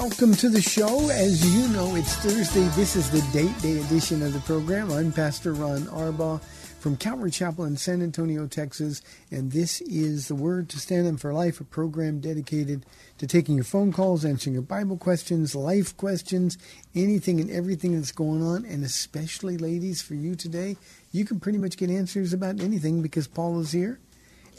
Welcome to the show. As you know, it's Thursday. This is the date day edition of the program. I'm Pastor Ron Arbaugh from Calvary Chapel in San Antonio, Texas, and this is the Word to Stand on for Life, a program dedicated to taking your phone calls, answering your Bible questions, life questions, anything and everything that's going on, and especially, ladies, for you today, you can pretty much get answers about anything because Paula is here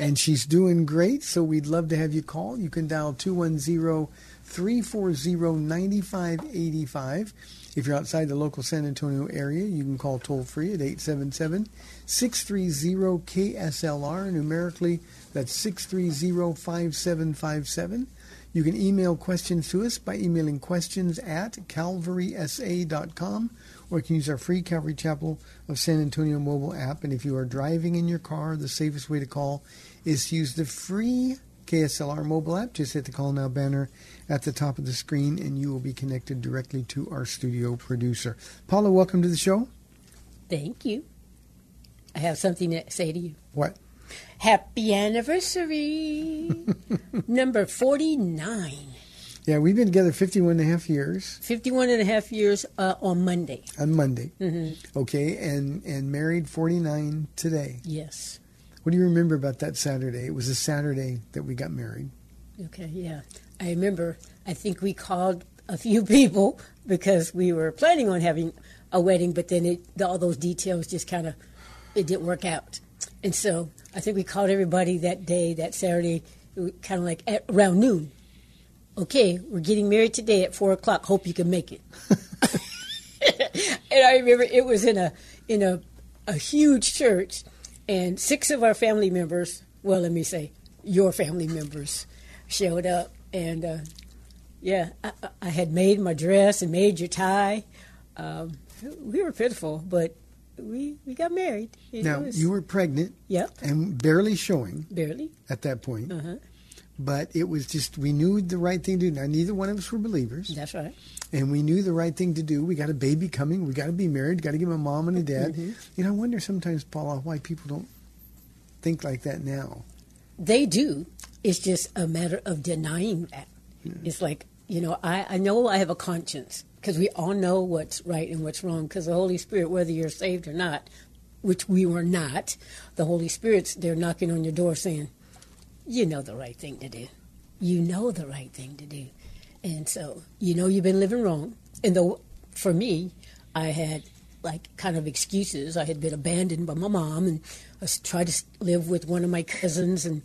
and she's doing great. So we'd love to have you call. You can dial 210 340 9585. If you're outside the local San Antonio area, you can call toll free at 877 630 KSLR. Numerically, that's 630 5757. You can email questions to us by emailing questions at calvarysa.com or you can use our free Calvary Chapel of San Antonio mobile app. And if you are driving in your car, the safest way to call is to use the free KSLR mobile app. Just hit the call now banner at the top of the screen and you will be connected directly to our studio producer. Paula, welcome to the show. Thank you. I have something to say to you. What? Happy anniversary. Number 49. Yeah, we've been together 51 and a half years 51 and a half years uh, on Monday. on Monday. Okay, and, and married 49 today. Yes. What do you remember about that Saturday? It was a Saturday that we got married. Okay, yeah. I remember, I think we called a few people because we were planning on having a wedding, but then it, all those details just kind of, it didn't work out. And so I think we called everybody that day, that Saturday, kind of like at around noon. Okay, we're getting married today at four o'clock. Hope you can make it. and I remember it was in a in a a huge church, and six of our family members. Well, let me say, your family members showed up, and uh, yeah, I, I- had made my dress and made your tie. Um, we were pitiful, but we we got married. It Now, was- you were pregnant Yep, and barely showing barely. at that point, Uh-huh. But it was just, we knew the right thing to do. Now, neither one of us were believers, That's right. and we knew the right thing to do. We got a baby coming. We got to be married, got to give a mom and a dad. Mm-hmm. You know, I wonder sometimes, Paula, why people don't think like that now. They do. It's just a matter of denying that. It's like, you know, I, I know I have a conscience because we all know what's right and what's wrong because the Holy Spirit, whether you're saved or not, which we were not, the Holy Spirit's there knocking on your door saying, you know the right thing to do. You know the right thing to do. And so, you know you've been living wrong. And though, for me, I had like kind of excuses. I had been abandoned by my mom and I tried to live with one of my cousins and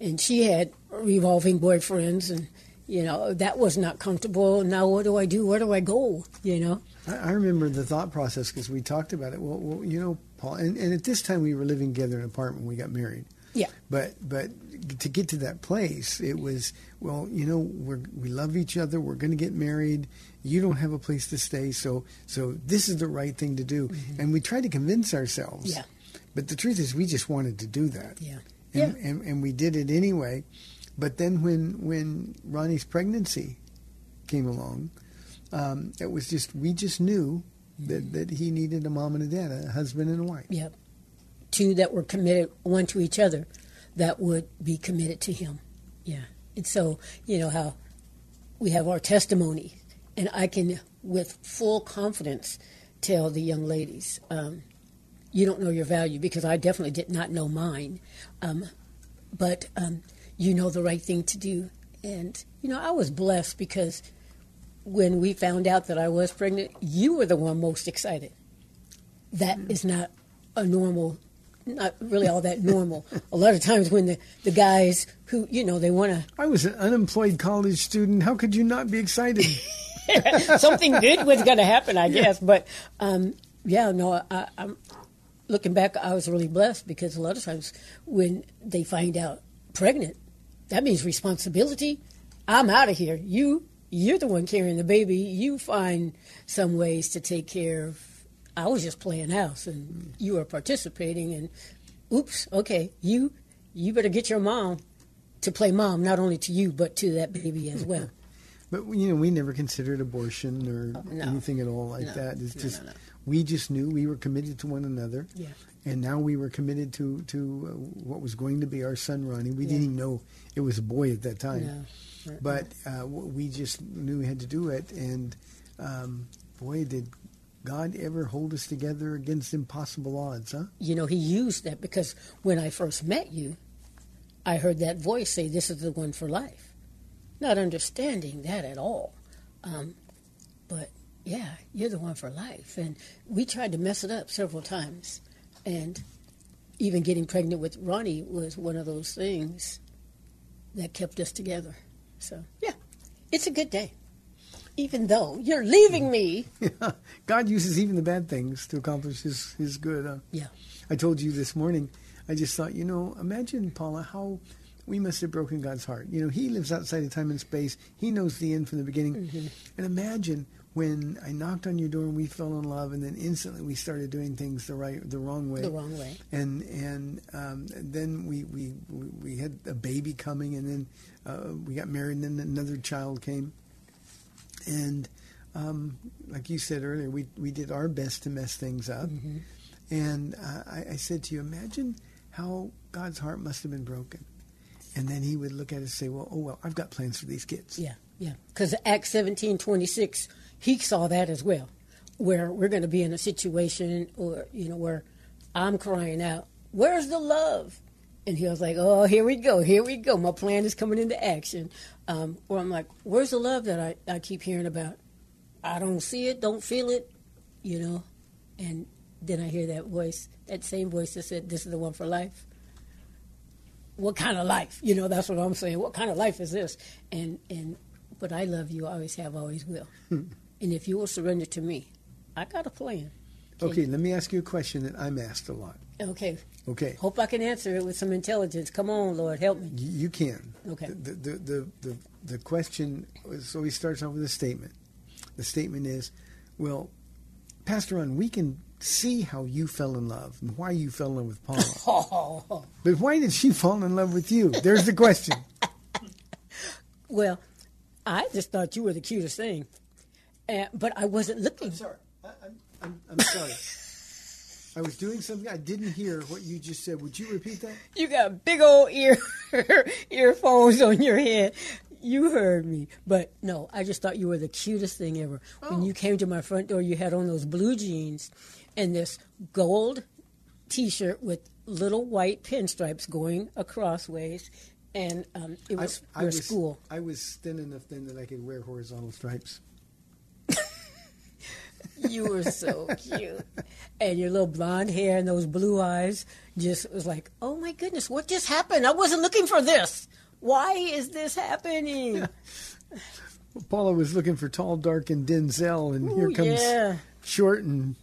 and she had revolving boyfriends and you know that was not comfortable. Now what do I do? Where do I go? You know? I, I remember the thought process because we talked about it. Well, well you know, Paul, and, and at this time we were living together in an apartment when we got married. Yeah. But but to get to that place, it was well, you know, we're we love each other. We're going to get married. You don't have a place to stay, so so this is the right thing to do. And we tried to convince ourselves. Mm-hmm. Yeah. But the truth is, we just wanted to do that. Yeah. And, Yeah. and and we did it anyway. But then when when Ronnie's pregnancy came along, um, it was just we just knew that that he needed a mom and a dad, a husband and a wife. Yep. Two that were committed one to each other that would be committed to him. Yeah. And so, you know how we have our testimony, and I can, with full confidence, tell the young ladies, um, you don't know your value because I definitely did not know mine. Um, but um, you know the right thing to do. And, you know, I was blessed because when we found out that I was pregnant, you were the one most excited. that is not a normal, not really all that normal. a lot of times when the, the guys who, you know, they want to, I was an unemployed college student. How could you not be excited? something good was going to happen, I guess. But um, yeah, no, I, I'm looking back. I was really blessed because a lot of times when they find out pregnant, that means responsibility. I'm out of here. You, you're the one carrying the baby. You find some ways to take care of. I was just playing house, and you were participating. And oops, okay, you, you better get your mom to play mom, not only to you but to that baby as well. But you know, we never considered abortion or No. anything at all like No. that. It's No, just we just knew we were committed to one another. Yeah. And now we were committed to to uh, what was going to be our son Ronnie. We Yeah. didn't even know it was a boy at that time. But uh, we just knew we had to do it, and um, boy, did God ever hold us together against impossible odds, huh? you know, he used that because when I first met you, I heard that voice say, This is the one for life. Not understanding that at all. Um, but yeah, you're the one for life. And we tried to mess it up several times. And even getting pregnant with Ronnie was one of those things that kept us together. So yeah, it's a good day. Even though you're leaving me. God uses even the bad things to accomplish His His good. Huh? Yeah. I told you this morning. I just thought, you know, imagine Paula how we must have broken God's heart. You know, He lives outside of time and space. He knows the end from the beginning. Mm-hmm. And imagine when I knocked on your door and we fell in love, and then instantly we started doing things the right, the wrong way. The wrong way. And and um, then we, we we we had a baby coming, and then uh, we got married, and then another child came. And um, like you said earlier, we we did our best to mess things up. Mm-hmm. And uh, I, I said to you, imagine how God's heart must have been broken. And then He would look at us and say, "Well, oh well, I've got plans for these kids." Yeah, yeah. Because Acts seventeen twenty six, he saw that as well, where we're going to be in a situation, or you know, where I'm crying out, "Where's the love?" And he was like, "Oh, here we go, here we go. My plan is coming into action." Um, or I'm like, "Where's the love that I, I keep hearing about? I don't see it, don't feel it, you know." And then I hear that voice, that same voice that said, "This is the one for life." what kind of life? You know, that's what I'm saying. What kind of life is this? And and but I love you, always have, always will. and if you will surrender to me, I got a plan. Okay, let me ask you a question that I'm asked a lot. Okay. Okay, Hope I can answer it with some intelligence. Come on, Lord, help me. You can. Okay. The the the the, the question so he starts off with a statement. The statement is, "Well, Pastor Ron, we can see how you fell in love and why you fell in love with Paula. Oh, but why did she fall in love with you?" There's the question. well, I just thought you were the cutest thing, uh, but I wasn't looking. sorry. I, I'm, I'm, I'm sorry. I was doing something. I didn't hear what you just said. Would you repeat that? You got big old ear earphones on your head. You heard me, but no, I just thought you were the cutest thing ever. When you came to my front door, you had on those blue jeans and this gold T-shirt with little white pinstripes going across ways, and um, it was I, I your was, school. I was thin enough then that I could wear horizontal stripes. You were so cute, and your little blonde hair and those blue eyes just was like, oh my goodness, what just happened? I wasn't looking for this. Why is this happening? Paula was looking for tall, dark, and Denzel, and here comes yeah. short and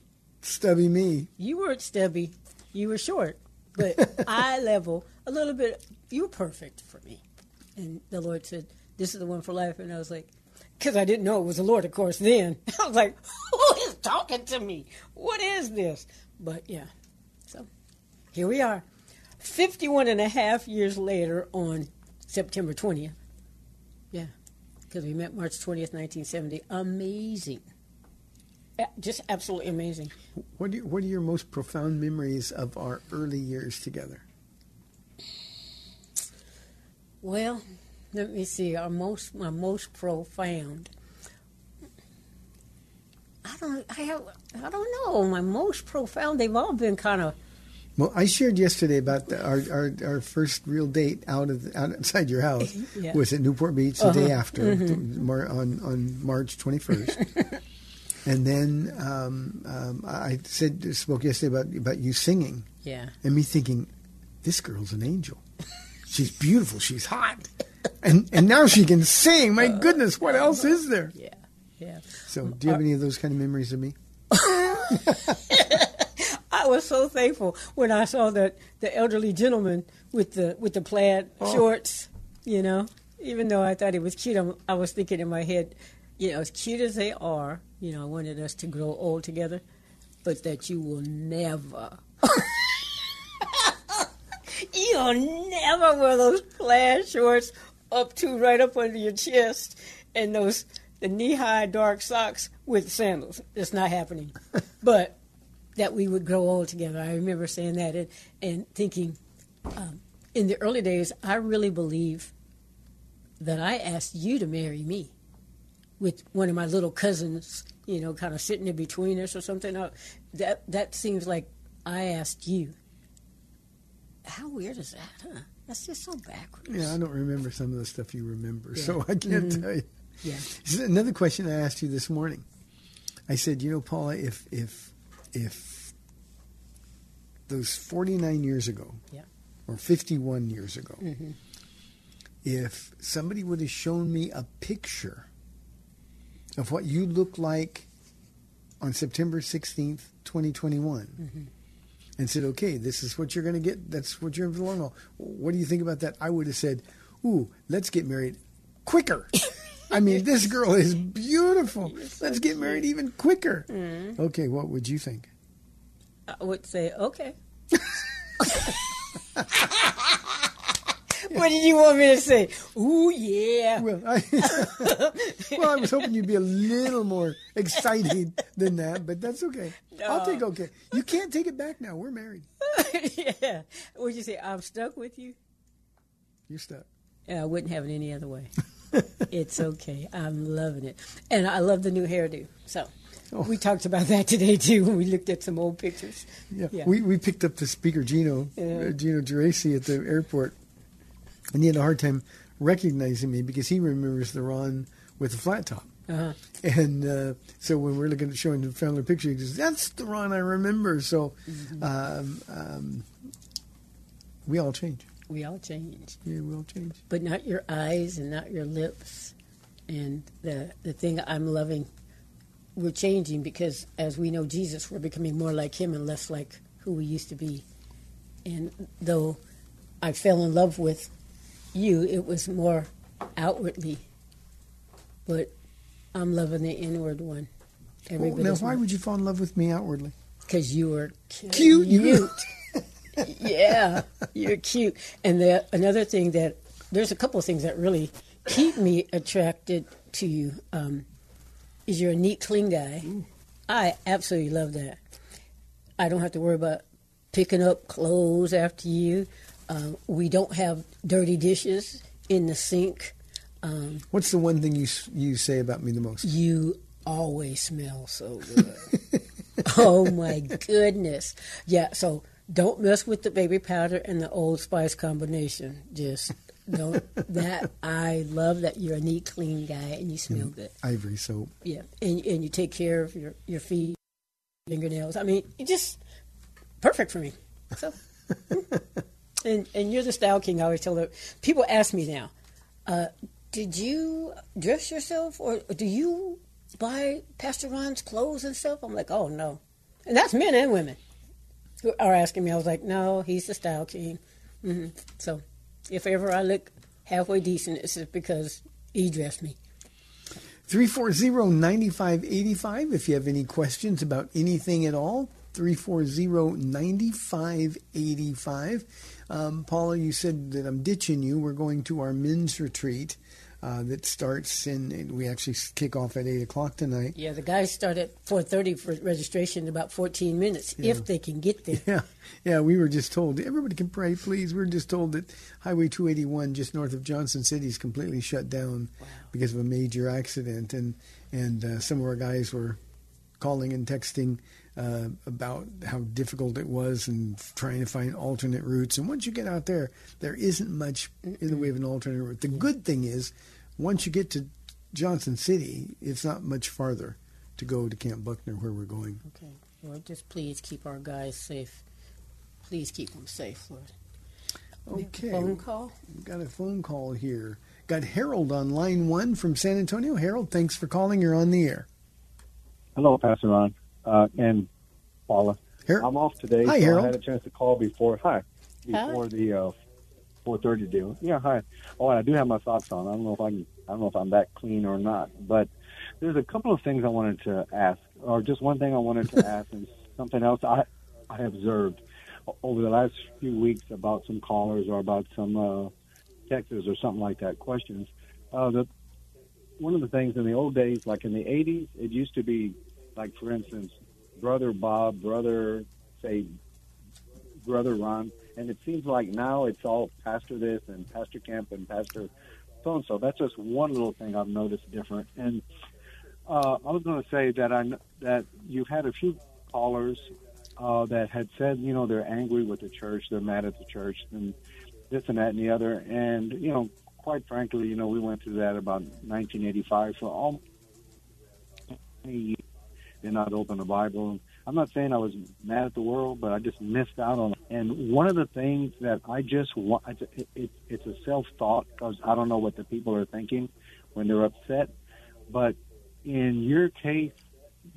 stubby me. You weren't stubby. You were short, but eye level a little bit. You were perfect for me. And the Lord said, "This is the one for life." And I was like, because I didn't know it was the Lord, of course. Then I was like, "Who is talking to me? What is this?" But yeah, so here we are, 51 and a half years later on September 20th. Yeah, because we met March 20th, 1970. Amazing. Just absolutely amazing. What are, your, what are your most profound memories of our early years together? Well, let me see. Our most, my most profound. I don't. I have. I don't know. My most profound. They've all been kind of. Well, I shared yesterday about the, our, our our first real date out of outside your house Yeah. was at Newport Beach the day Uh-huh. after Mar- on on March twenty first, And then um, um, I said spoke yesterday about about you singing, Yeah. and me thinking, this girl's an angel. She's beautiful. She's hot, and and now she can sing. My uh, goodness, what else is there? Yeah. Yeah. So, do you have uh, any of those kind of memories of me? I was so thankful when I saw that the elderly gentleman with the with the plaid Oh. shorts. You know, even though I thought it was cute, I'm, I was thinking in my head, you know, as cute as they are, you know, I wanted us to grow old together, but that you will never. You'll never wear those plaid shorts up to right up under your chest and those the knee high dark socks with sandals. It's not happening. but that we would grow old together. I remember saying that and, and thinking, um, in the early days, I really believe that I asked you to marry me with one of my little cousins, you know, kind of sitting in between us or something. Uh, That that seems like I asked you. How weird is that, huh? That's just so backwards. Yeah, I don't remember some of the stuff you remember, Yeah. so I can't Mhm. tell you. Yeah. Another question I asked you this morning. I said, you know, Paula, if if if those forty nine years ago, Yeah. or fifty one years ago, Mhm. if somebody would have shown me a picture of what you look like on September sixteenth, twenty twenty one, and said, okay, this is what you're going to get. That's what you're in for the long haul. What do you think about that? I would have said, ooh, let's get married quicker. I mean, this girl is beautiful. Let's get married even quicker. Mm-hmm. Okay, what would you think? I would say, okay. what did you want me to say? Ooh, yeah. Well, I, well, I was hoping you'd be a little more excited than that, but that's okay. I'll take okay. You can't take it back now. We're married. yeah. Would you say, I'm stuck with you? You're stuck. Yeah, I wouldn't have it any other way. it's okay. I'm loving it. And I love the new hairdo. So Oh. we talked about that today, too, when we looked at some old pictures. Yeah. Yeah. We, we picked up the speaker, Gino, Yeah. uh, Gino Geraci at the airport, and he had a hard time recognizing me because he remembers the Ron with the flat top. Uh-huh. And uh, so when we're looking at showing the family picture, he goes, "That's the Ron I remember." So Mm-hmm. um, um, we all change. We all change. Yeah, we all change. but not your eyes and not your lips. And the the thing I'm loving, we're changing because as we know Jesus, we're becoming more like Him and less like who we used to be. And though I fell in love with you, it was more outwardly, but I'm loving the inward one. Well, now, why would you fall in love with me outwardly? Because you were cute. Cute, you- yeah, you're cute. And the, another thing that there's a couple of things that really keep me attracted to you um, is you're a neat, clean guy. I absolutely love that. I don't have to worry about picking up clothes after you. Um, we don't have dirty dishes in the sink. Um, What's the one thing you you say about me the most? you always smell so good. oh my goodness. Yeah, so don't mess with the baby powder and the old spice combination. Just don't that I love that you're a neat, clean guy and you smell good. Ivory soap. Yeah. And and you take care of your, your feet, fingernails. I mean, just perfect for me. So and and you're the style king. I always tell her people ask me now, uh, did you dress yourself or do you buy Pastor Ron's clothes and stuff? I'm like, oh no, and that's men and women who are asking me. I was like, no, he's the style king. hmm So if ever I look halfway decent, it's just because he dressed me. 340-9585 if you have any questions about anything at all 340-9585 um, paula you said that i'm ditching you. We're going to our men's retreat uh, that starts in and we actually kick off at 8 o'clock tonight. Yeah, the guys start at 4:30 for registration in about 14 minutes if they can get there. yeah. Yeah we were just told everybody can pray please. We were just told that highway 281 just north of johnson city is completely shut down because of a major accident. And and uh, some of our guys were calling and texting uh, about how difficult it was and trying to find alternate routes. And once you get out there, there isn't much in the way of an alternate route. The good thing is, once you get to Johnson City, it's not much farther to go to Camp Buckner where we're going. Okay. Lord, just please keep our guys safe. Please keep them safe, Lord. We have a Okay. Phone call. We've got a phone call here. Got Harold on line one from San Antonio. Harold, thanks for calling. You're on the air. Hello, Pastor Ron uh, and Paula. Har- I'm off today, Hi, so Harold. I had a chance to call before. Hi, before the uh, 4:30 deal. Yeah, hi. Oh, and I do have my socks on. I don't know if I can. I don't know if I'm that clean or not. But there's a couple of things I wanted to ask, or just one thing I wanted to ask, and something else I I observed over the last few weeks about some callers or about some uh, texts or something like that. Questions. Uh, the one of the things in the old days, like in the 80s, it used to be like, for instance, brother Bob, brother, say, brother Ron, and it seems like now it's all pastor this and pastor Kemp and pastor so and so. That's just one little thing I've noticed different. And uh, I was going to say that I that you've had a few callers uh, that had said, you know, they're angry with the church, they're mad at the church, and this and that and the other. And you know, quite frankly, you know, we went through that about 1985 for almost 20 years. Did not open the Bible. I'm not saying I was mad at the world, but I just missed out on it. And one of the things that I just want, it, it, it's a self thought because I don't know what the people are thinking when they're upset. But in your case,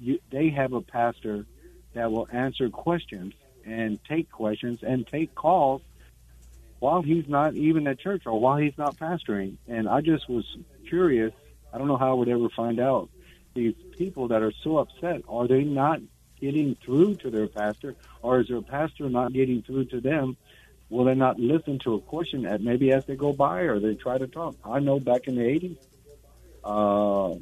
you, they have a pastor that will answer questions and take questions and take calls while he's not even at church or while he's not pastoring. And I just was curious. I don't know how I would ever find out. These people that are so upset, are they not getting through to their pastor, or is their pastor not getting through to them? Will they not listen to a question at maybe as they go by, or they try to talk? I know back in the '80s, uh,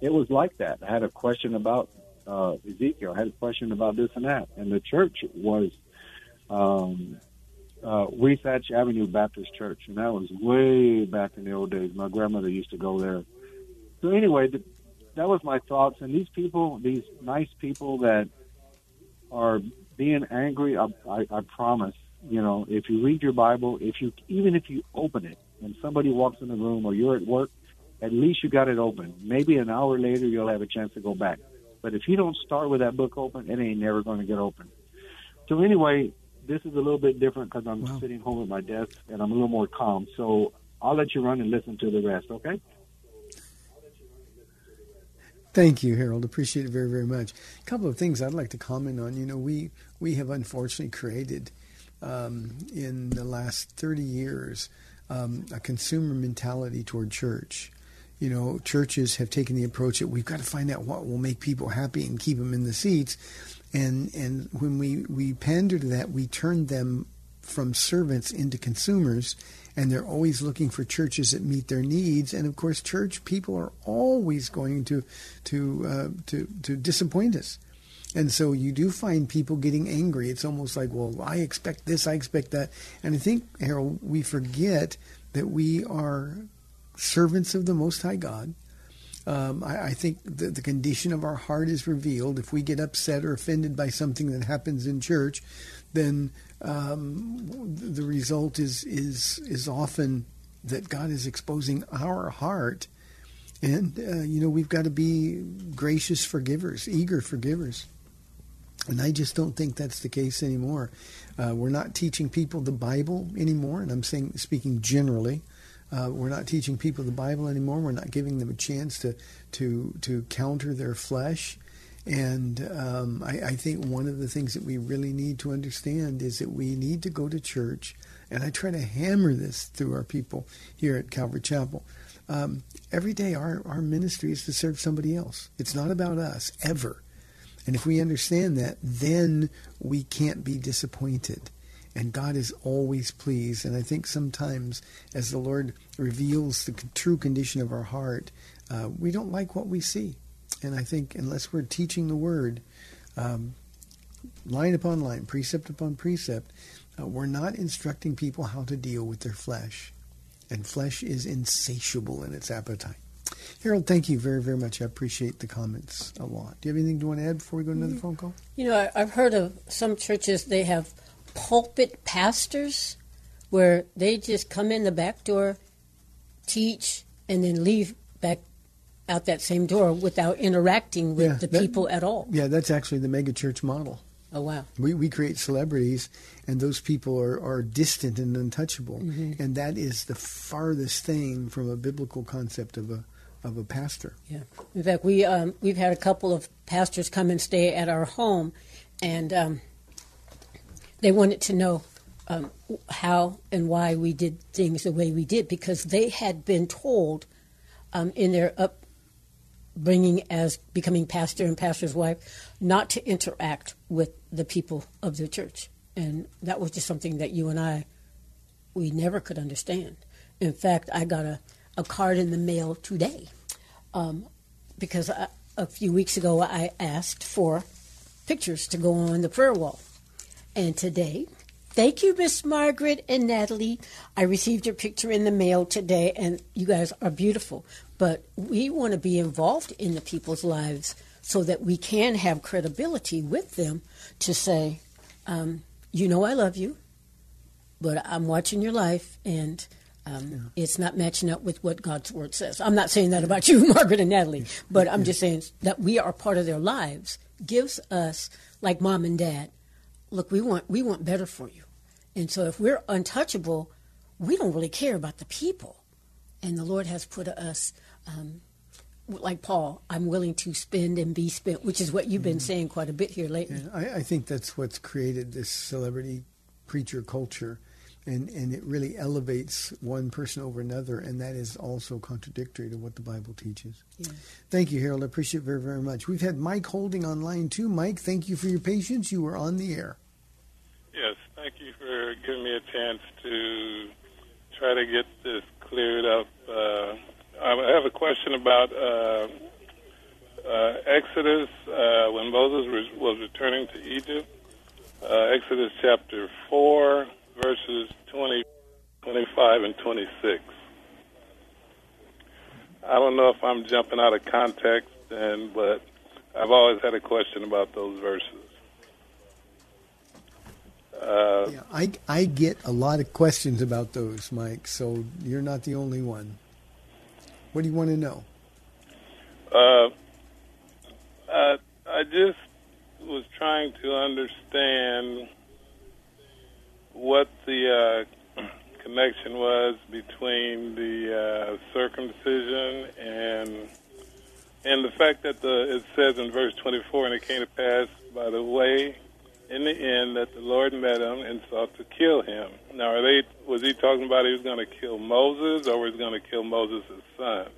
it was like that. I had a question about uh, Ezekiel. I had a question about this and that, and the church was um, uh, Wasatch Avenue Baptist Church, and that was way back in the old days. My grandmother used to go there. So anyway, th- that was my thoughts. And these people, these nice people that are being angry, I, I, I promise. You know, if you read your Bible, if you even if you open it and somebody walks in the room or you're at work, at least you got it open. Maybe an hour later you'll have a chance to go back. But if you don't start with that book open, it ain't never going to get open. So anyway, this is a little bit different because I'm Wow. sitting home at my desk and I'm a little more calm. So I'll let you run and listen to the rest. Okay? Thank you, Harold. Appreciate it very, very much. A couple of things I'd like to comment on. You know, we we have unfortunately created um, in the last thirty years um, a consumer mentality toward church. You know, churches have taken the approach that we've got to find out what will make people happy and keep them in the seats. And and when we we pander to that, we turn them from servants into consumers and they're always looking for churches that meet their needs. And of course church people are always going to to uh, to to disappoint us. And so you do find people getting angry. It's almost like well i expect this i expect that. And i think harold we forget that we are servants of the most high god. Um, I, I think the, the condition of our heart is revealed. If we get upset or offended by something that happens in church, then um, the result is is is often that God is exposing our heart, and uh, you know we've got to be gracious forgivers, eager forgivers. And I just don't think that's the case anymore. Uh, we're not teaching people the Bible anymore, and I'm saying speaking generally. Uh, we're not teaching people the Bible anymore. We're not giving them a chance to to to counter their flesh. And um, I, I think one of the things that we really need to understand is that we need to go to church. And I try to hammer this through our people here at Calvary Chapel. Um, every day, our, our ministry is to serve somebody else. It's not about us, ever. And if we understand that, then we can't be disappointed. And God is always pleased. And I think sometimes, as the Lord reveals the true condition of our heart, uh, we don't like what we see. And I think unless we're teaching the Word, um, line upon line, precept upon precept, uh, we're not instructing people how to deal with their flesh. And flesh is insatiable in its appetite. Harold, thank you very, very much. I appreciate the comments a lot. Do you have anything you want to add before we go to another phone call? You know, I, I've heard of some churches, they have pulpit pastors where they just come in the back door, teach, and then leave back out that same door without interacting with Yeah, the that- people at all. Yeah, that's actually the megachurch model. Oh wow. We, we create celebrities, and those people are, are distant and untouchable. And that is the farthest thing from a biblical concept of a, of a pastor. Yeah. In fact, we um, we've had a couple of pastors come and stay at our home, and um, they wanted to know um, how and why we did things the way we did because they had been told um, in their upbringing as becoming pastor and pastor's wife not to interact with the people of the church, and that was just something that you and I we never could understand. In fact, I got a, a card in the mail today um, because I, a few weeks ago I asked for pictures to go on the prayer wall. And today, thank you, Miss Margaret and Natalie. I received your picture in the mail today, and you guys are beautiful. But we want to be involved in the people's lives so that we can have credibility with them to say, um, you know, I love you but I'm watching your life, and um, it's not matching up with what God's word says. I'm not saying that about you, Margaret and Natalie, but I'm just saying that we are part of their lives. Gives us, like mom and dad, look, we want we want better for you, and so if we're untouchable, we don't really care about the people, and the Lord has put us. Um, like Paul, I'm willing to spend and be spent, which is what you've been saying quite a bit here lately. And I, I think that's what's created this celebrity preacher culture. And, and it really elevates one person over another, and that is also contradictory to what the Bible teaches. Yeah. Thank you, Harold. I appreciate it very, very much. We've had Mike Holding on line two. Mike, thank you for your patience. You were on the air. Yes, thank you for giving me a chance to try to get this cleared up. Uh, I have a question about uh, uh, Exodus uh, when Moses re- was returning to Egypt. Uh, Exodus chapter 4, verses 20, 25, and 26. I don't know if I'm jumping out of context, and but I've always had a question about those verses. Uh, Yeah, I, I get a lot of questions about those, Mike, so you're not the only one. What do you want to know? Uh, uh, I just was trying to understand what the uh, connection was between the uh, circumcision and and the fact that the it says in verse 24, and it came to pass by the way in the end that the Lord met him and sought to kill him. Now, are they was he talking about he was going to kill Moses or was he going to kill Moses' son?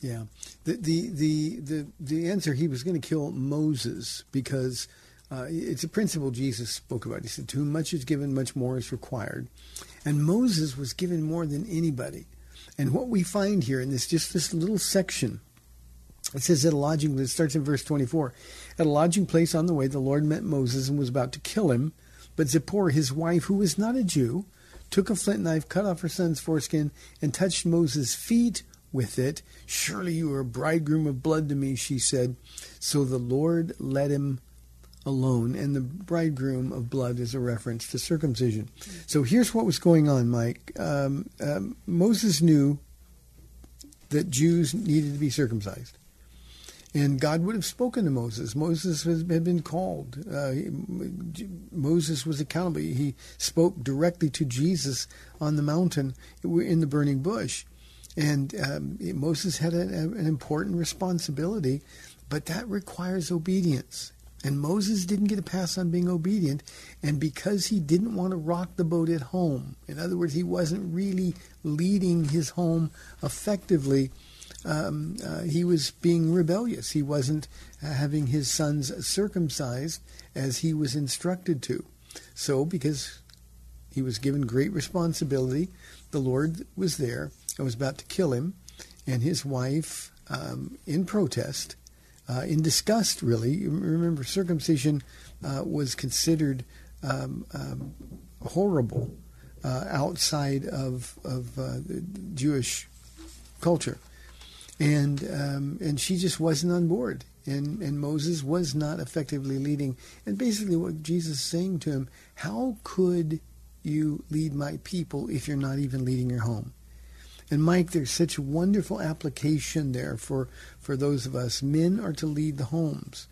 Yeah, the the the the, the answer he was going to kill Moses because uh, it's a principle Jesus spoke about. He said, "To whom much is given, much more is required," and Moses was given more than anybody. And what we find here in this just this little section, it says at a lodging. It starts in verse twenty-four. At a lodging place on the way, the Lord met Moses and was about to kill him, but Zipporah, his wife, who was not a Jew, took a flint knife, cut off her son's foreskin, and touched Moses' feet with it. Surely you are a bridegroom of blood to me, she said. So the Lord let him alone, and the bridegroom of blood is a reference to circumcision. So here's what was going on, Mike. Um, um, Moses knew that Jews needed to be circumcised. And God would have spoken to Moses. Moses had been called. Uh, Moses was accountable. He spoke directly to Jesus on the mountain in the burning bush. And um, Moses had a, a, an important responsibility, but that requires obedience. And Moses didn't get a pass on being obedient. And because he didn't want to rock the boat at home, in other words, he wasn't really leading his home effectively, um, uh, he was being rebellious. He wasn't uh, having his sons circumcised as he was instructed to. So, because he was given great responsibility, the Lord was there and was about to kill him, and his wife, um, in protest, uh, in disgust, really. Remember, circumcision uh, was considered um, um, horrible uh, outside of of Jewish culture, and um, and she just wasn't on board. And and Moses was not effectively leading. And basically, what Jesus is saying to him: How could you lead my people if you're not even leading your home? And Mike, there's such a wonderful application there for, for those of us. Men are to lead the homes.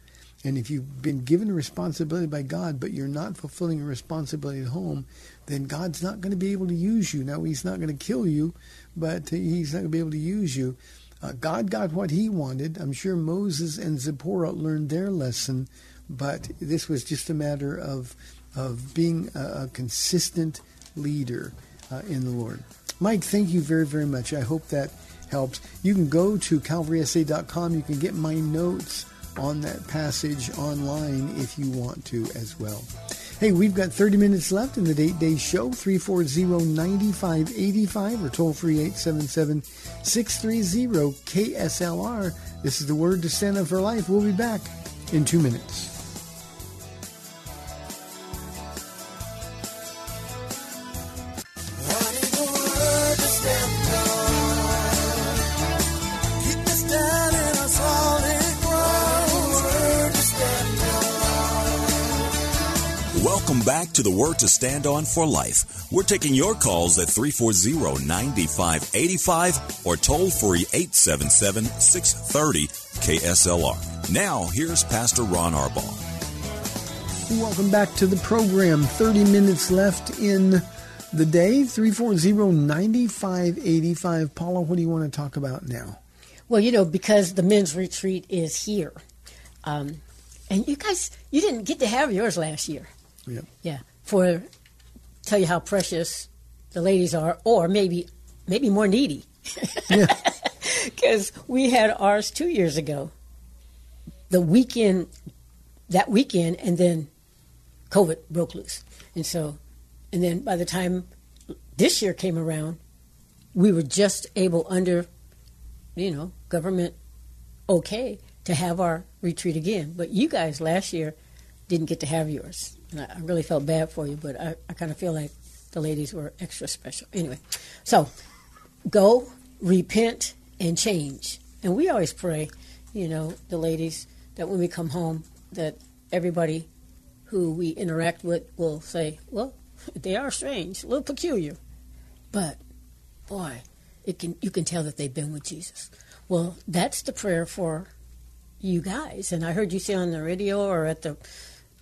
And if you've been given a responsibility by God, but you're not fulfilling a responsibility at home, then God's not going to be able to use you. Now, He's not going to kill you, but He's not going to be able to use you. Uh, God got what He wanted. I'm sure Moses and Zipporah learned their lesson, but this was just a matter of of being a, a consistent leader uh, in the Lord. Mike, thank you very, very much. I hope that helps. You can go to calvarysa.com. You can get my notes on that passage online if you want to as well. Hey, we've got 30 minutes left in the Date Day Show, 340-9585 or toll free 877-630-KSLR. This is the word to stand up for life. We'll be back in two minutes. Back to the Word to Stand On for Life. We're taking your calls at 340 9585 or toll free 877 630 KSLR. Now, here's Pastor Ron Arbaugh. Welcome back to the program. 30 minutes left in the day. 340 9585. Paula, what do you want to talk about now? Well, you know, because the men's retreat is here. Um, and you guys, you didn't get to have yours last year. Yep. Yeah. For tell you how precious the ladies are, or maybe maybe more needy. yeah. Because we had ours two years ago. The weekend, that weekend, and then COVID broke loose, and so, and then by the time this year came around, we were just able under, you know, government okay to have our retreat again. But you guys last year didn't get to have yours. And I, really felt bad for you, but I, I kind of feel like the ladies were extra special. Anyway, so go, repent, and change. And we always pray, you know, the ladies, that when we come home, that everybody who we interact with will say, well, they are strange, a little peculiar, but boy, it can you can tell that they've been with Jesus. Well, that's the prayer for you guys. And I heard you say on the radio or at the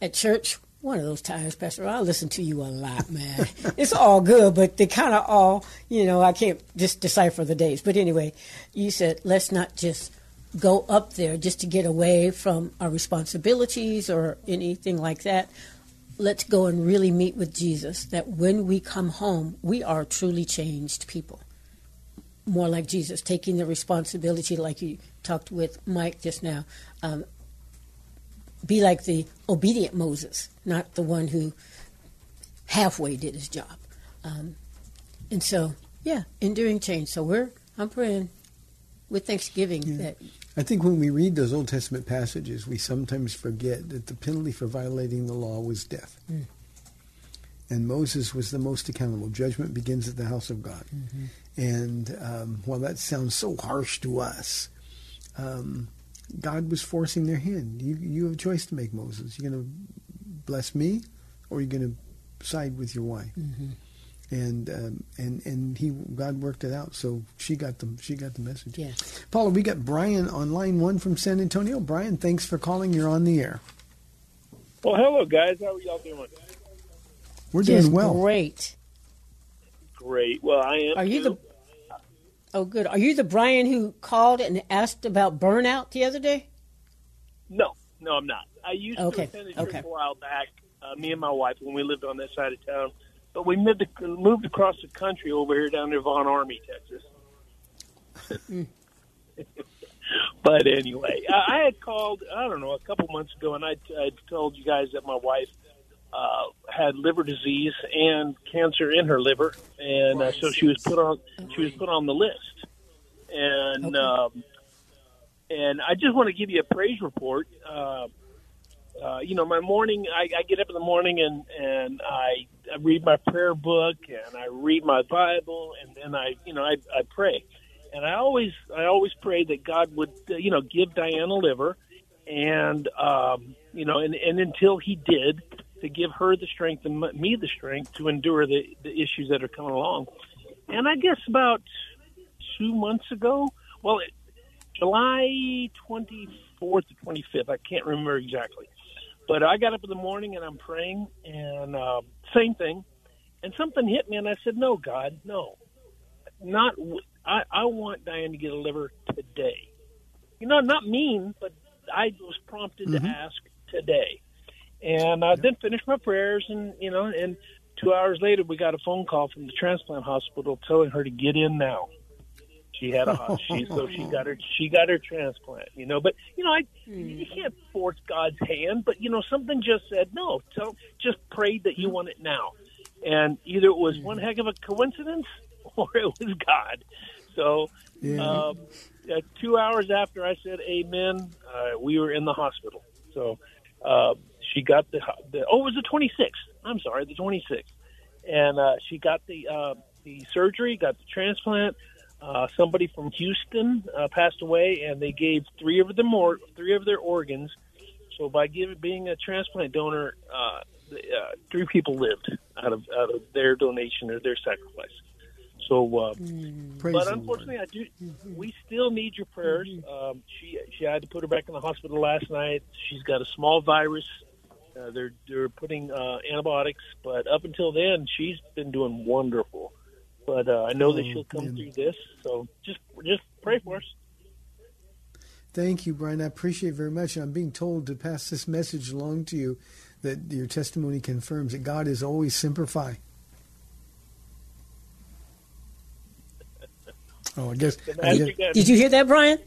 at church one of those times, Pastor, I listen to you a lot, man. it's all good, but they kind of all, you know, I can't just decipher the days. But anyway, you said, let's not just go up there just to get away from our responsibilities or anything like that. Let's go and really meet with Jesus, that when we come home, we are truly changed people. More like Jesus, taking the responsibility, like you talked with Mike just now. Um, be like the obedient Moses, not the one who halfway did his job. Um, and so, yeah, enduring change. So we're I'm praying with Thanksgiving yeah. that. I think when we read those Old Testament passages, we sometimes forget that the penalty for violating the law was death. Mm. And Moses was the most accountable. Judgment begins at the house of God. Mm-hmm. And um, while that sounds so harsh to us, um, God was forcing their hand. You you have a choice to make, Moses. You're going to bless me, or you're going to side with your wife. Mm-hmm. And um, and and he God worked it out. So she got the she got the message. Yeah. Paula, we got Brian on line one from San Antonio. Brian, thanks for calling. You're on the air. Well, hello guys. How are y'all doing? We're doing Just well. Great. Great. Well, I am. Are you too. the Oh, good. Are you the Brian who called and asked about burnout the other day? No, no, I'm not. I used Okay, to attend a church okay. a while back. Uh, me and my wife when we lived on that side of town, but we moved moved across the country over here down near Von Ormy, Texas. but anyway, I, I had called. I don't know a couple months ago, and I I told you guys that my wife uh, had liver disease and cancer in her liver, and uh, so she was put on she was put on the list. And Okay. um, and I just want to give you a praise report. Uh, uh, you know, my morning, I, I get up in the morning and and I, I read my prayer book and I read my Bible and then I, you know, I, I pray. And I always, I always pray that God would, uh, you know, give Diana liver, and um, you know, and and until He did, to give her the strength and me the strength to endure the the issues that are coming along. And I guess about two months ago. Well, it, July 24th or 25th. I can't remember exactly. But I got up in the morning and I'm praying, and uh, same thing. And something hit me, and I said, "No, God, no, not. I, I want Diane to get a liver today. You know, not mean, but I was prompted Mm-hmm. to ask today. And I then finished my prayers, and you know, and two hours later, we got a phone call from the transplant hospital telling her to get in now. She had a she so she got her she got her transplant, you know. But you know, I you can't force God's hand, but you know, something just said no. So just pray that you want it now, and either it was one heck of a coincidence or it was God. So, Yeah. um, uh, two hours after I said Amen, uh, we were in the hospital. So uh, she got the, the oh, it was the 26th. I'm sorry, the 26th, and uh, she got the uh, the surgery, got the transplant. Uh, somebody from Houston uh, passed away, and they gave three of them or three of their organs. So by giving being a transplant donor, uh, the, uh, three people lived out of out of their donation or their sacrifice. So, uh, Praise but unfortunately, I do. We still need your prayers. Um, she she had to put her back in the hospital last night. She's got a small virus. Uh, they're they're putting uh, antibiotics, but up until then, she's been doing wonderful. But uh, I know that Oh, she'll come man. through this. So just just pray for us. Thank you, Brian. I appreciate it very much. I'm being told to pass this message along to you that your testimony confirms that God is always simplify. Oh, I guess. I guess Did you hear that, Brian?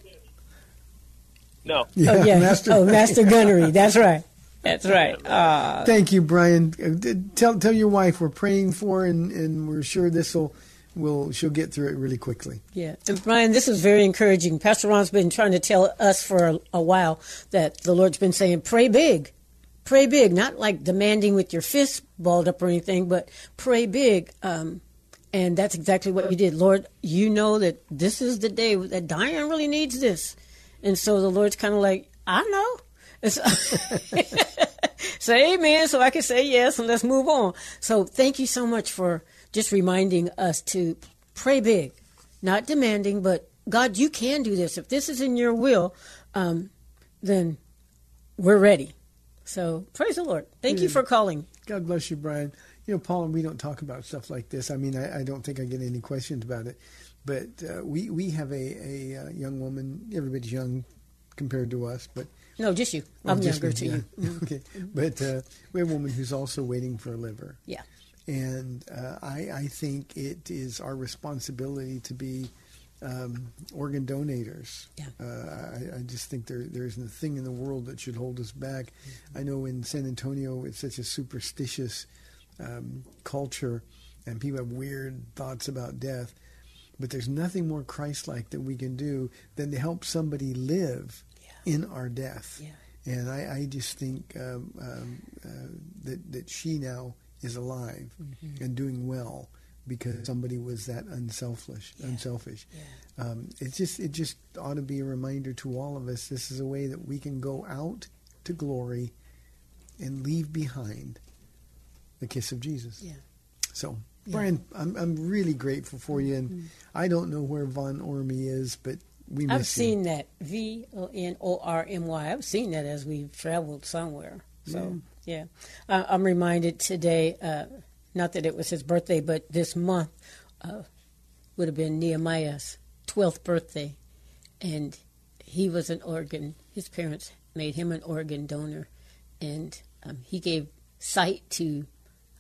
No. yeah, oh, yeah. Master. Oh, Master Gunnery. That's right. That's right. Uh, Thank you, Brian. Uh, Tell tell your wife we're praying for, and, and we're sure this will will she'll get through it really quickly. Yeah, and Brian, this is very encouraging. Pastor Ron's been trying to tell us for a, a while that the Lord's been saying, pray big, pray big, not like demanding with your fists balled up or anything, but pray big. Um, and that's exactly what you did. Lord, you know that this is the day that Diane really needs this. And so the Lord's kind of like, I know. So- say amen so I can say yes and let's move on. So thank you so much for just reminding us to pray big, not demanding, but God, you can do this. If this is in your will, um, then we're ready. So praise the Lord. Thank you for calling. God bless you, Brian. You know, Paul and we don't talk about stuff like this. I mean, I, I don't think I get any questions about it. But uh, we we have a, a uh, young woman. Everybody's young compared to us, but No, just you. Oh, I'm just younger me, to yeah. you. okay, but uh, we have a woman who's also waiting for a liver. Yeah. and uh, I, I think it is our responsibility to be um, organ donators. Yeah. Uh, I, I just think there there isn't a thing in the world that should hold us back. Mm-hmm. I know in San Antonio it's such a superstitious um, culture, and people have weird thoughts about death. But there's nothing more Christ-like that we can do than to help somebody live in our death. Yeah. And I, I just think um, um, uh, that that she now is alive Mm-hmm. and doing well because somebody was that unselfish. Unselfish. Um, it just it just ought to be a reminder to all of us. This is a way that we can go out to glory and leave behind the kiss of Jesus. Yeah. So, Brian, I'm I'm really grateful for you, and I don't know where Von Ormy is, but we I've you. seen that V O N O R M Y. I've seen that as we've traveled somewhere. So yeah, Uh, I'm reminded today. Uh, not that it was his birthday, but this month uh, would have been Nehemiah's 12th birthday, and he was an organ. His parents made him an organ donor, and um, he gave sight to,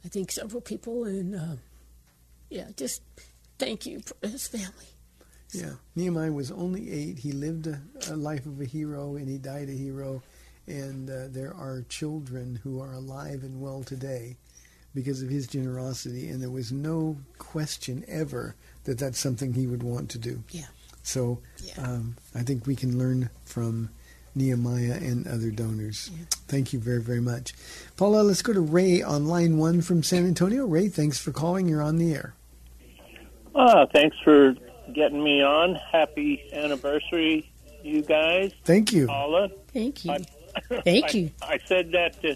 I think, several people. And uh, yeah, just thank you for his family. Yeah, Nehemiah was only eight. He lived a, a life of a hero, and he died a hero. And uh, there are children who are alive and well today because of his generosity, and there was no question ever that that's something he would want to do. Yeah. So Yeah. um, I think we can learn from Nehemiah and other donors. Thank you very, very much. Paula, let's go to Ray on line one from San Antonio. Ray, thanks for calling. You're on the air. Ah, thanks for getting me on. Happy anniversary, you guys. Thank you. Paula. Thank you. I- Thank I, you. I said that to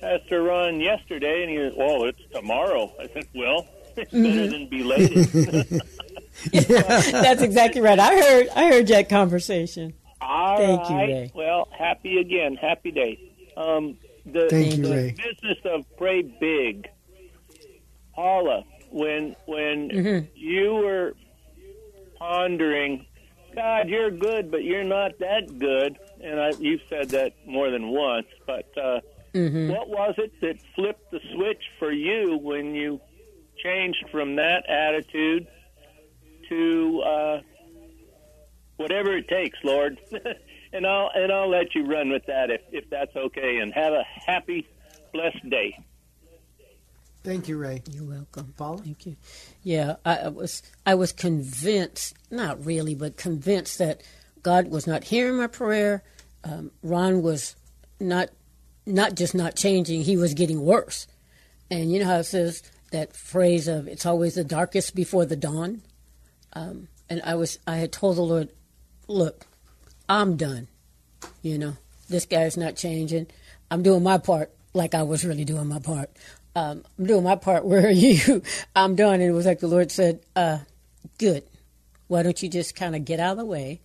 Pastor Ron yesterday, and he was, well, it's tomorrow. I said, well, it's better than belated. That's exactly right. I heard I heard that conversation. All Thank you. Ray. Well, happy again. Happy day. Um, the, Thank you, the Ray. business of pray big. Paula, when when Mm-hmm. you were pondering, God, you're good, but you're not that good, and I, you've said that more than once. But uh, Mm-hmm. what was it that flipped the switch for you when you changed from that attitude to uh, whatever it takes, Lord? and I'll and I'll let you run with that if if that's okay. And have a happy, blessed day. Thank you, Ray. You're welcome. Paula? Thank you. Yeah, I, was I was convinced, not really, but convinced that God was not hearing my prayer. Um, Ron was not not just not changing; he was getting worse. And you know how it says that phrase of "It's always the darkest before the dawn." Um, and I was I had told the Lord, "Look, I'm done. You know, this guy's not changing. I'm doing my part like I was really doing my part. Um, I'm doing my part. Where are you? I'm done." And it was like the Lord said, uh, "Good. Why don't you just kind of get out of the way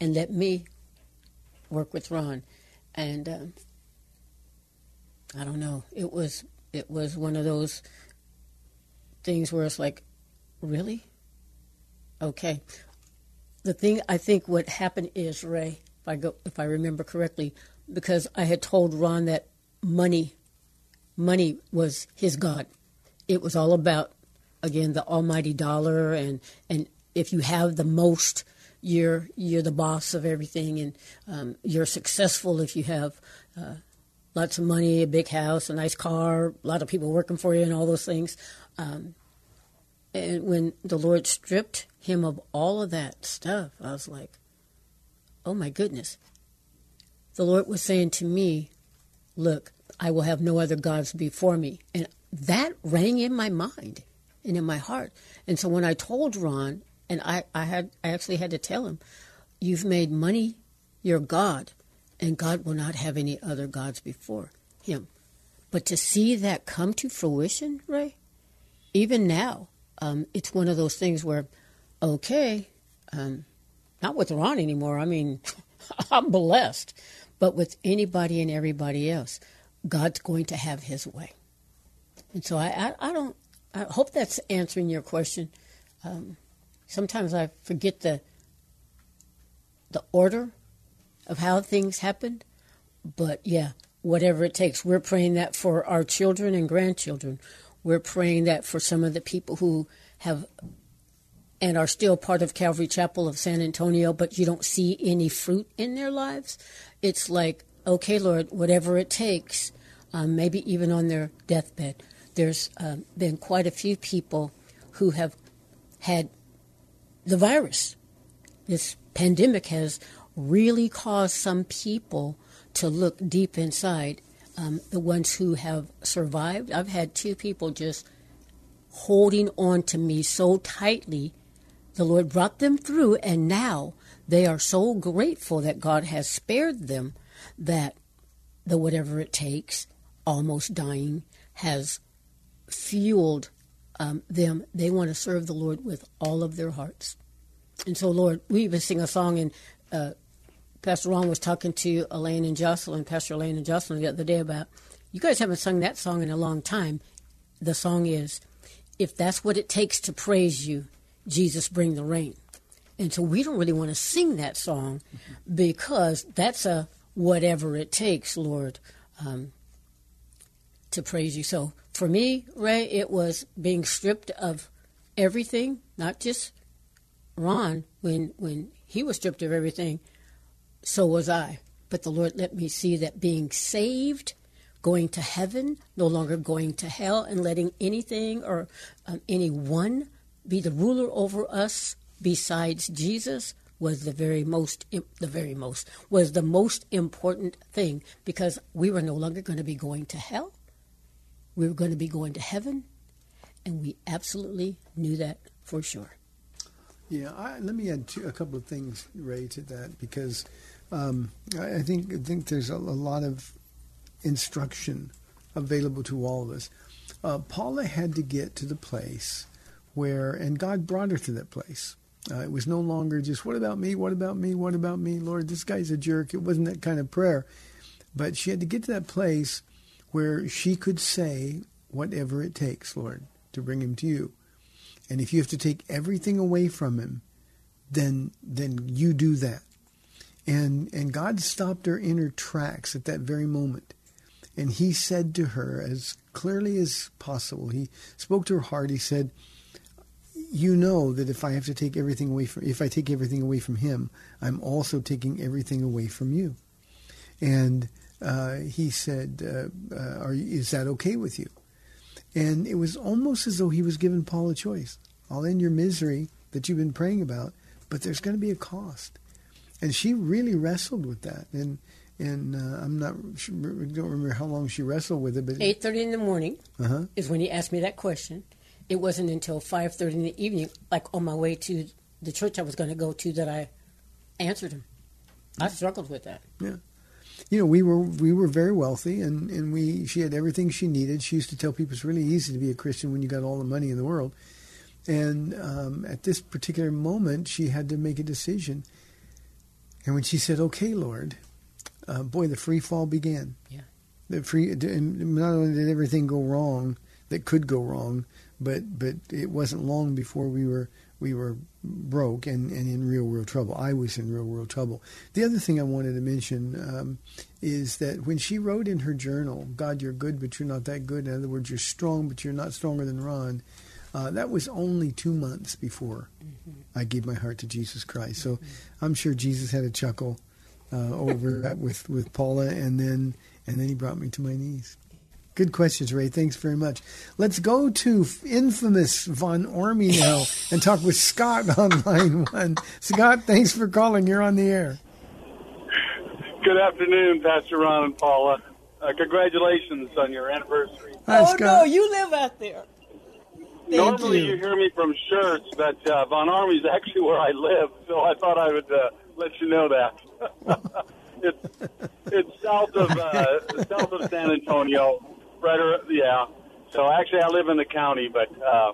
and let me work with Ron?" And um, I don't know. It was it was one of those things where it's like, really? Okay. The thing I think what happened is Ray, if I go if I remember correctly, because I had told Ron that money money was his God. It was all about again the almighty dollar and and if you have the most you're you're the boss of everything and um, you're successful if you have uh, lots of money, a big house, a nice car, a lot of people working for you, and all those things. Um, and when the Lord stripped him of all of that stuff, I was like, oh my goodness. The Lord was saying to me, look, I will have no other gods before me. And that rang in my mind and in my heart. And so when I told Ron, and I, I had I actually had to tell him, you've made money your God, and God will not have any other gods before him. But to see that come to fruition, Ray, even now, um, it's one of those things where, okay, um, not with Ron anymore. I mean, I'm blessed, but with anybody and everybody else, God's going to have His way. And so I, I, I don't. I hope that's answering your question. Um, sometimes I forget the the order of how things happened, but yeah, whatever it takes. We're praying that for our children and grandchildren. We're praying that for some of the people who have and are still part of Calvary Chapel of San Antonio, but you don't see any fruit in their lives. It's like, okay, Lord, whatever it takes, um, maybe even on their deathbed. There's um, been quite a few people who have had the virus. This pandemic has really caused some people to look deep inside. Um, the ones who have survived, I've had two people just holding on to me so tightly. The Lord brought them through, and now they are so grateful that God has spared them that the whatever it takes, almost dying, has fueled um, them. They want to serve the Lord with all of their hearts. And so, Lord, we even sing a song, and uh, Pastor Ron was talking to Elaine and Jocelyn, Pastor Elaine and Jocelyn, the other day about, you guys haven't sung that song in a long time. The song is, If That's What It Takes to Praise You, Jesus Bring the Rain. And so we don't really want to sing that song because that's a whatever it takes, Lord, um, to praise you. So for me, Ray, it was being stripped of everything, not just Ron, when when he was stripped of everything, so was I. But the Lord let me see that being saved, going to heaven, no longer going to hell, and letting anything or um, anyone be the ruler over us besides Jesus was the very most the very most was the most important thing because we were no longer going to be going to hell. We were going to be going to heaven, and we absolutely knew that for sure. Yeah, I, let me add two, a couple of things, Ray, to that because um, I, I think I think there's a, a lot of instruction available to all of us. Uh, Paula had to get to the place where, and God brought her to that place. Uh, it was no longer just, what about me? What about me? What about me? Lord, this guy's a jerk. It wasn't that kind of prayer. But she had to get to that place where she could say, whatever it takes, Lord, to bring him to you. And if you have to take everything away from him, then then you do that. And and God stopped her in her tracks at that very moment. And he said to her as clearly as possible, he spoke to her heart, he said, You know that if I have to take everything away from if I take everything away from him, I'm also taking everything away from you. And uh, he said, uh, uh, are, Is that okay with you? And it was almost as though he was giving Paul a choice. I'll end your misery that you've been praying about, but there's going to be a cost. And she really wrestled with that. And and uh, I'm not don't remember how long she wrestled with it, but eight thirty in the morning uh-huh. is when he asked me that question. It wasn't until five thirty in the evening, like on my way to the church I was going to go to, that I answered him. I struggled with that. Yeah you know, we were we were very wealthy, and and we she had everything she needed. She used to tell people it's really easy to be a Christian when you got all the money in the world. And um, at this particular moment, she had to make a decision. And when she said, "Okay, Lord," uh, boy, the free fall began. Yeah. The free, and not only did everything go wrong that could go wrong, but but it wasn't long before we were we were broke and, and in real world trouble. I was in real world trouble. The other thing I wanted to mention um, is that when she wrote in her journal, God, you're good, but you're not that good. In other words, you're strong, but you're not stronger than Ron. Uh, that was only two months before mm-hmm. I gave my heart to Jesus Christ. So mm-hmm. I'm sure Jesus had a chuckle uh, over with with Paula, and then and then he brought me to my knees. Good questions, Ray. Thanks very much. Let's go to infamous Von Ormy now and talk with Scott on line one. Scott, thanks for calling. You're on the air. Good afternoon, Pastor Ron and Paula. Uh, congratulations on your anniversary. Hi, oh Scott. no, you live out there. Thank Normally, you. you. hear me from shirts, but uh, Von Ormy is actually where I live, so I thought I would uh, let you know that. it's it's south of uh, south of San Antonio, right? Yeah. So actually, I live in the county, but uh,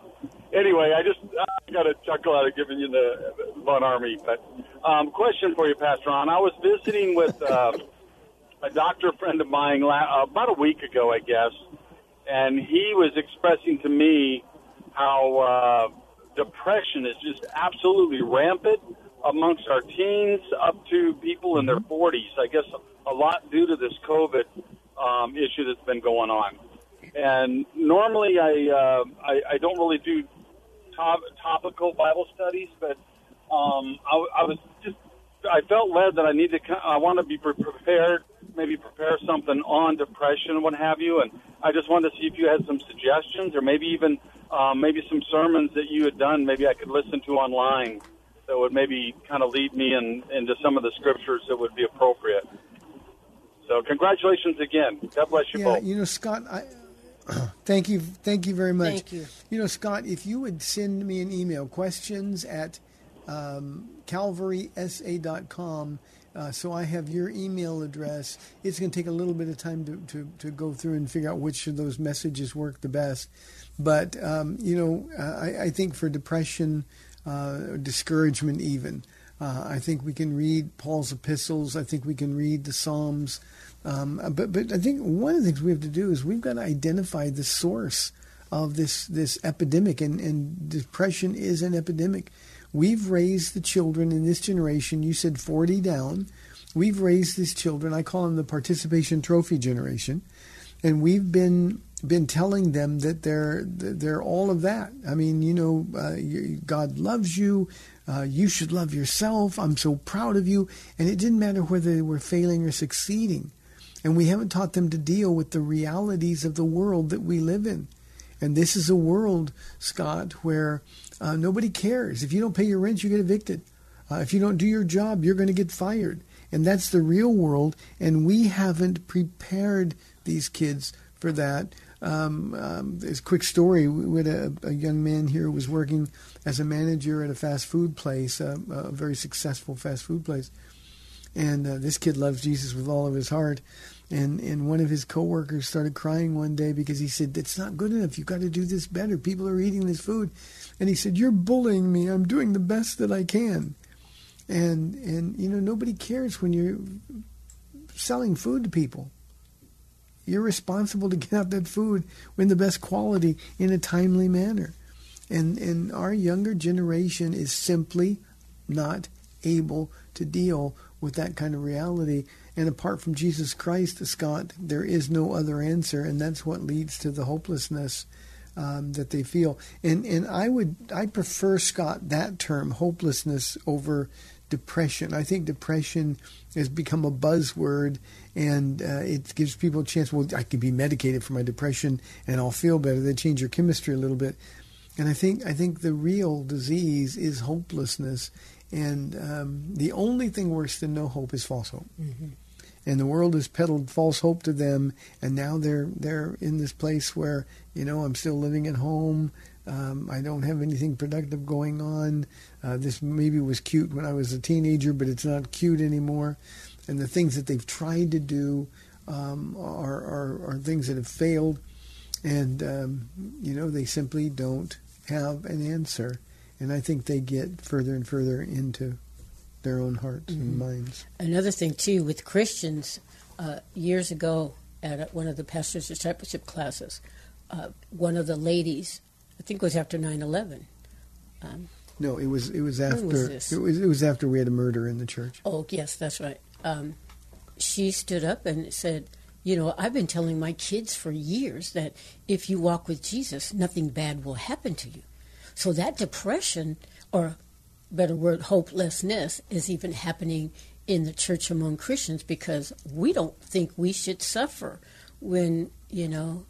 anyway, I just I got a chuckle out of giving you the Von Ormy. But um, question for you, Pastor Ron. I was visiting with uh, a doctor friend of mine la- about a week ago, I guess, and he was expressing to me how uh, depression is just absolutely rampant amongst our teens up to people in their 40s. I guess a lot due to this COVID um, issue that's been going on. And normally, I, uh, I I don't really do top, topical Bible studies, but um, I, I was just I felt led that I need to I want to be prepared, maybe prepare something on depression what have you. And I just wanted to see if you had some suggestions, or maybe even um, maybe some sermons that you had done, maybe I could listen to online that would maybe kind of lead me in, into some of the scriptures that would be appropriate. So congratulations again. God bless you yeah, both. you know, Scott, I thank you, thank you very much. Thank you. You know, Scott, if you would send me an email, questions at um, calvarysa.com. Uh, so I have your email address. It's going to take a little bit of time to, to, to go through and figure out which of those messages work the best. But, um, you know, uh, I, I think for depression, uh, discouragement even, uh, I think we can read Paul's epistles. I think we can read the Psalms. Um, but but I think one of the things we have to do is we've got to identify the source of this this epidemic, and, and depression is an epidemic. We've raised the children in this generation. You said forty down. We've raised these children. I call them the participation trophy generation, and we've been been telling them that they're they're all of that. I mean, you know, uh, God loves you. Uh, you should love yourself. I'm so proud of you. And it didn't matter whether they were failing or succeeding. And we haven't taught them to deal with the realities of the world that we live in. And this is a world, Scott, where uh, nobody cares. If you don't pay your rent, you get evicted. Uh, if you don't do your job, you're going to get fired. And that's the real world. And we haven't prepared these kids for that. Um, um, a quick story. We had a, a, young man here who was working as a manager at a fast food place, uh, a very successful fast food place. And uh, this kid loves Jesus with all of his heart. And and one of his coworkers started crying one day because he said, "It's not good enough. You've got to do this better. People are eating this food." And he said, "You're bullying me. I'm doing the best that I can." And and you know nobody cares when you're selling food to people. You're responsible to get out that food in the best quality in a timely manner. And and our younger generation is simply not able to deal with that kind of reality. And apart from Jesus Christ, Scott, there is no other answer, and that's what leads to the hopelessness um, that they feel. And and I would I prefer Scott that term hopelessness over depression. I think depression has become a buzzword, and uh, it gives people a chance. Well, I can be medicated for my depression, and I'll feel better. They change your chemistry a little bit, and I think I think the real disease is hopelessness, and um, the only thing worse than no hope is false hope. Mm-hmm. And the world has peddled false hope to them, and now they're they're in this place where you know I'm still living at home. Um, I don't have anything productive going on. Uh, this maybe was cute when I was a teenager, but it's not cute anymore. And the things that they've tried to do um, are, are, are things that have failed, and um, you know they simply don't have an answer. And I think they get further and further into their own hearts and Mhm. minds. Another thing too with Christians, uh, years ago at one of the pastors' discipleship classes, uh, one of the ladies, I think it was after 9/11. Um, No, it was it was after was it was it was after we had a murder in the church. oh yes, that's right. Um, she stood up and said, "You know, I've been telling my kids for years that if you walk with Jesus, nothing bad will happen to you. So that depression, or better word, hopelessness, is even happening in the church among Christians because we don't think we should suffer when, you know,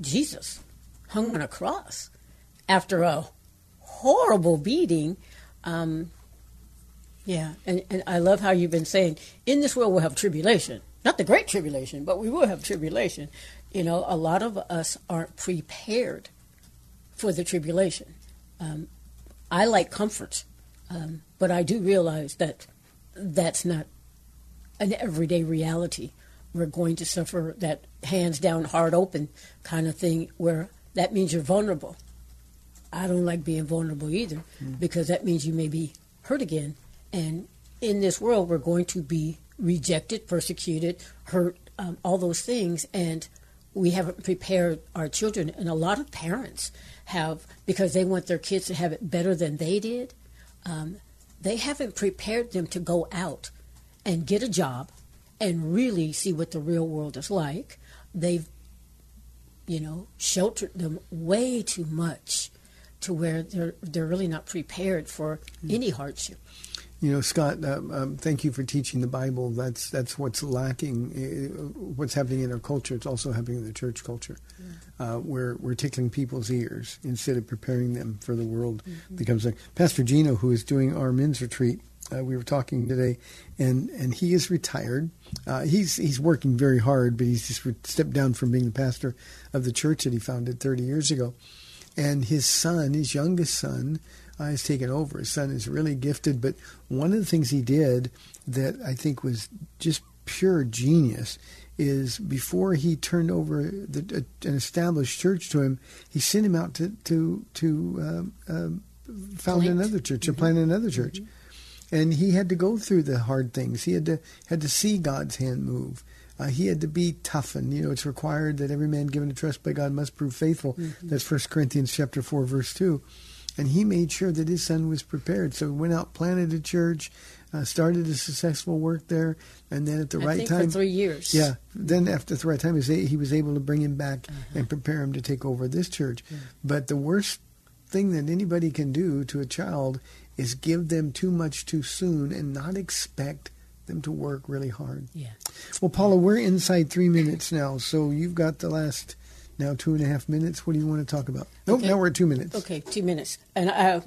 Jesus hung on a cross after a horrible beating. Um, yeah, and, and I love how you've been saying, in this world we'll have tribulation. Not the great tribulation, but we will have tribulation. You know, a lot of us aren't prepared for the tribulation. Um, I like comfort, um, but I do realize that that's not an everyday reality. We're going to suffer that hands down, heart open kind of thing where that means you're vulnerable. I don't like being vulnerable either because that means you may be hurt again. And in this world, we're going to be rejected, persecuted, hurt, um, all those things. And we haven't prepared our children. And a lot of parents have, because they want their kids to have it better than they did, um, they haven't prepared them to go out and get a job and really see what the real world is like. They've, you know, sheltered them way too much to where they're they're really not prepared for any hardship. You know, Scott, um, um, thank you for teaching the Bible. That's that's what's lacking. uh, What's happening in our culture, it's also happening in the church culture. Uh, where we're tickling people's ears instead of preparing them for the world that comes. Like Pastor Gino, who is doing our men's retreat, uh, we were talking today, and and he is retired. Uh, he's he's working very hard, but he's just stepped down from being the pastor of the church that he founded 30 years ago. And his son, his youngest son, uh, has taken over. His son is really gifted, but one of the things he did that I think was just pure genius is before he turned over the, an established church to him, he sent him out to to to um, um, found Plant. another church and plant another church, and he had to go through the hard things. He had to had to see God's hand move. Uh, he had to be toughened. You know, it's required that every man given to trust by God must prove faithful. That's First Corinthians chapter four, verse two. And he made sure that his son was prepared. So he went out, planted a church, uh, started a successful work there, and then at the I right think time, three years. yeah. Then after the right time, he was, he was able to bring him back and prepare him to take over this church. But the worst thing that anybody can do to a child is give them too much too soon and not expect them to work really hard. Yeah. Well, Paula, we're inside three minutes now, so you've got the last now two and a half minutes. What do you want to talk about? Nope, Okay. now we're at two minutes. Okay, two minutes. And uh,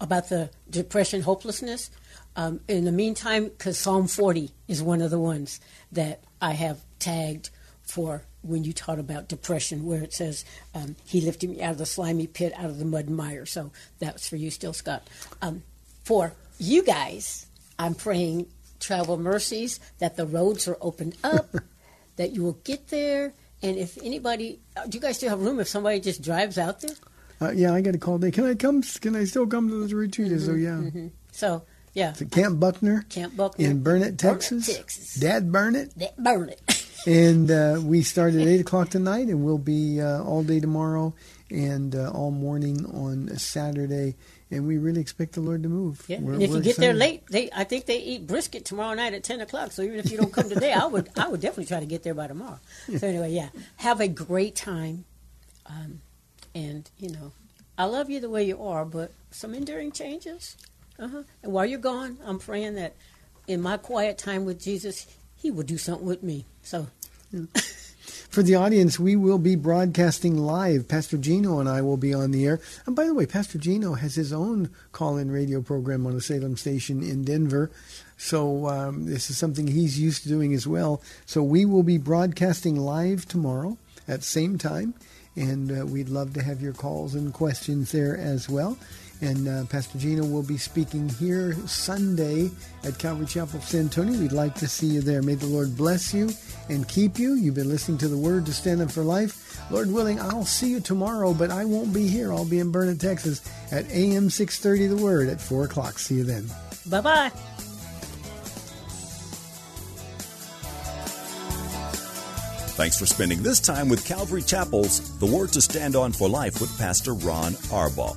about the depression, hopelessness. Um, in the meantime, because Psalm 40 is one of the ones that I have tagged for when you taught about depression, where it says, um, He lifted me out of the slimy pit, out of the mud and mire. So that's for you still, Scott. Um, for you guys, I'm praying travel mercies, that the roads are opened up, that you will get there. And if anybody, uh, do you guys still have room if somebody just drives out there? Uh, yeah, I got a call today. Can I come? Can I still come to the retreat? So yeah. Mm-hmm. So yeah, To Camp Buckner Camp Buckner in Burnet, Texas. Texas. Dad Burnet. That burn it. and uh, we start at 8 o'clock tonight, and we'll be uh, all day tomorrow and uh, all morning on Saturday. And we really expect the Lord to move. Yeah, We're- and if you get there late, they I think they eat brisket tomorrow night at ten o'clock. So even if you don't come today, I would I would definitely try to get there by tomorrow. So anyway, yeah, have a great time, um, and you know, I love you the way you are, but some enduring changes. Uh-huh. And while you're gone, I'm praying that in my quiet time with Jesus, He will do something with me. So For the audience, we will be broadcasting live. Pastor Gino and I will be on the air. And by the way, Pastor Gino has his own call-in radio program on a Salem station in Denver. So um, this is something he's used to doing as well. So we will be broadcasting live tomorrow at same time, and uh, we'd love to have your calls and questions there as well. And uh, Pastor Gino will be speaking here Sunday at Calvary Chapel, San Antonio. We'd like to see you there. May the Lord bless you and keep you. You've been listening to the Word to Stand Up for Life. Lord willing, I'll see you tomorrow, but I won't be here. I'll be in Burnet, Texas at AM 630 The Word at 4 o'clock. See you then. bye bye. Thanks for spending this time with Calvary Chapel's The Word to Stand On for Life with Pastor Ron Arbaugh.